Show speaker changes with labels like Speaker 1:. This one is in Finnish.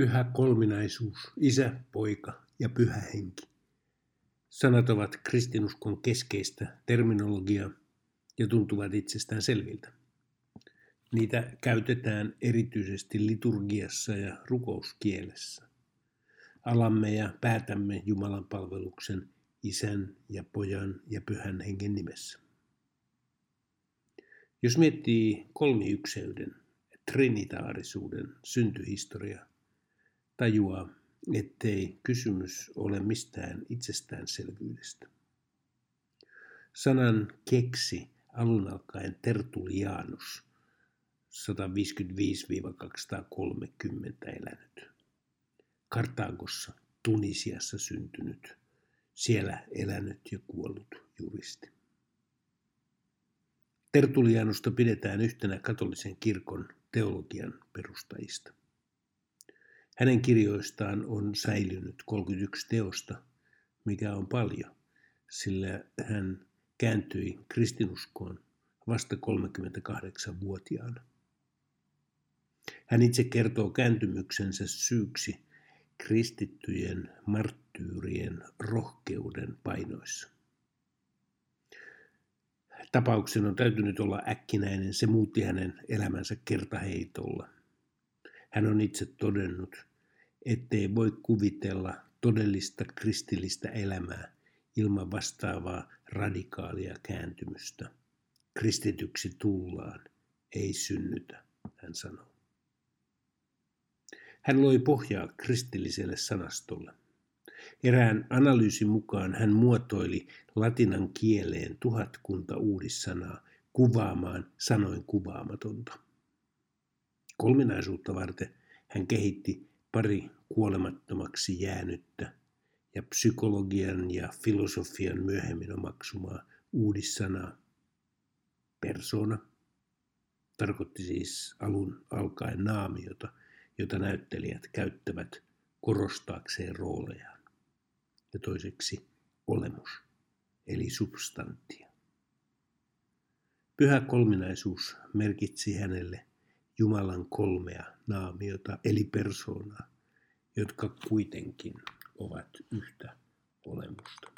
Speaker 1: Pyhä kolminaisuus, isä, poika ja pyhä henki. Sanat ovat kristinuskon keskeistä terminologiaa ja tuntuvat itsestään selviltä. Niitä käytetään erityisesti liturgiassa ja rukouskielessä. Alamme ja päätämme Jumalan palveluksen isän ja pojan ja pyhän hengen nimessä. Jos miettii kolmiykseyden, trinitaarisuuden syntyhistoria, tajuaa, ettei kysymys ole mistään itsestäänselvyydestä. Sanan keksi alun alkaen Tertulianus 155-230 elänyt. Kartaagossa, Tunisiassa syntynyt, siellä elänyt ja kuollut juristi. Tertulianusta pidetään yhtenä katolisen kirkon teologian perustajista. Hänen kirjoistaan on säilynyt 31 teosta, mikä on paljon, sillä hän kääntyi kristinuskoon vasta 38-vuotiaana. Hän itse kertoo kääntymyksensä syyksi kristittyjen marttyyrien rohkeuden painoissa. Tapauksen on täytynyt olla äkkinäinen, se muutti hänen elämänsä kertaheitolla. Hän on itse todennut, ettei voi kuvitella todellista kristillistä elämää ilman vastaavaa radikaalia kääntymystä. Kristityksi tullaan, ei synnytä, hän sanoo. Hän loi pohjaa kristilliselle sanastolle. Erään analyysin mukaan hän muotoili latinan kieleen tuhatkunta uudissanaa kuvaamaan sanoin kuvaamatonta. Kolminaisuutta varten hän kehitti pari kuolemattomaksi jäänyttä ja psykologian ja filosofian myöhemmin omaksumaa uudissanaa. Persona tarkoitti siis alun alkaen naamiota, jota näyttelijät käyttävät korostaakseen roolejaan. Ja toiseksi olemus, eli substantia. Pyhä kolminaisuus merkitsi hänelle Jumalan kolmea naamiota, eli persoonaa, jotka kuitenkin ovat yhtä olemusta.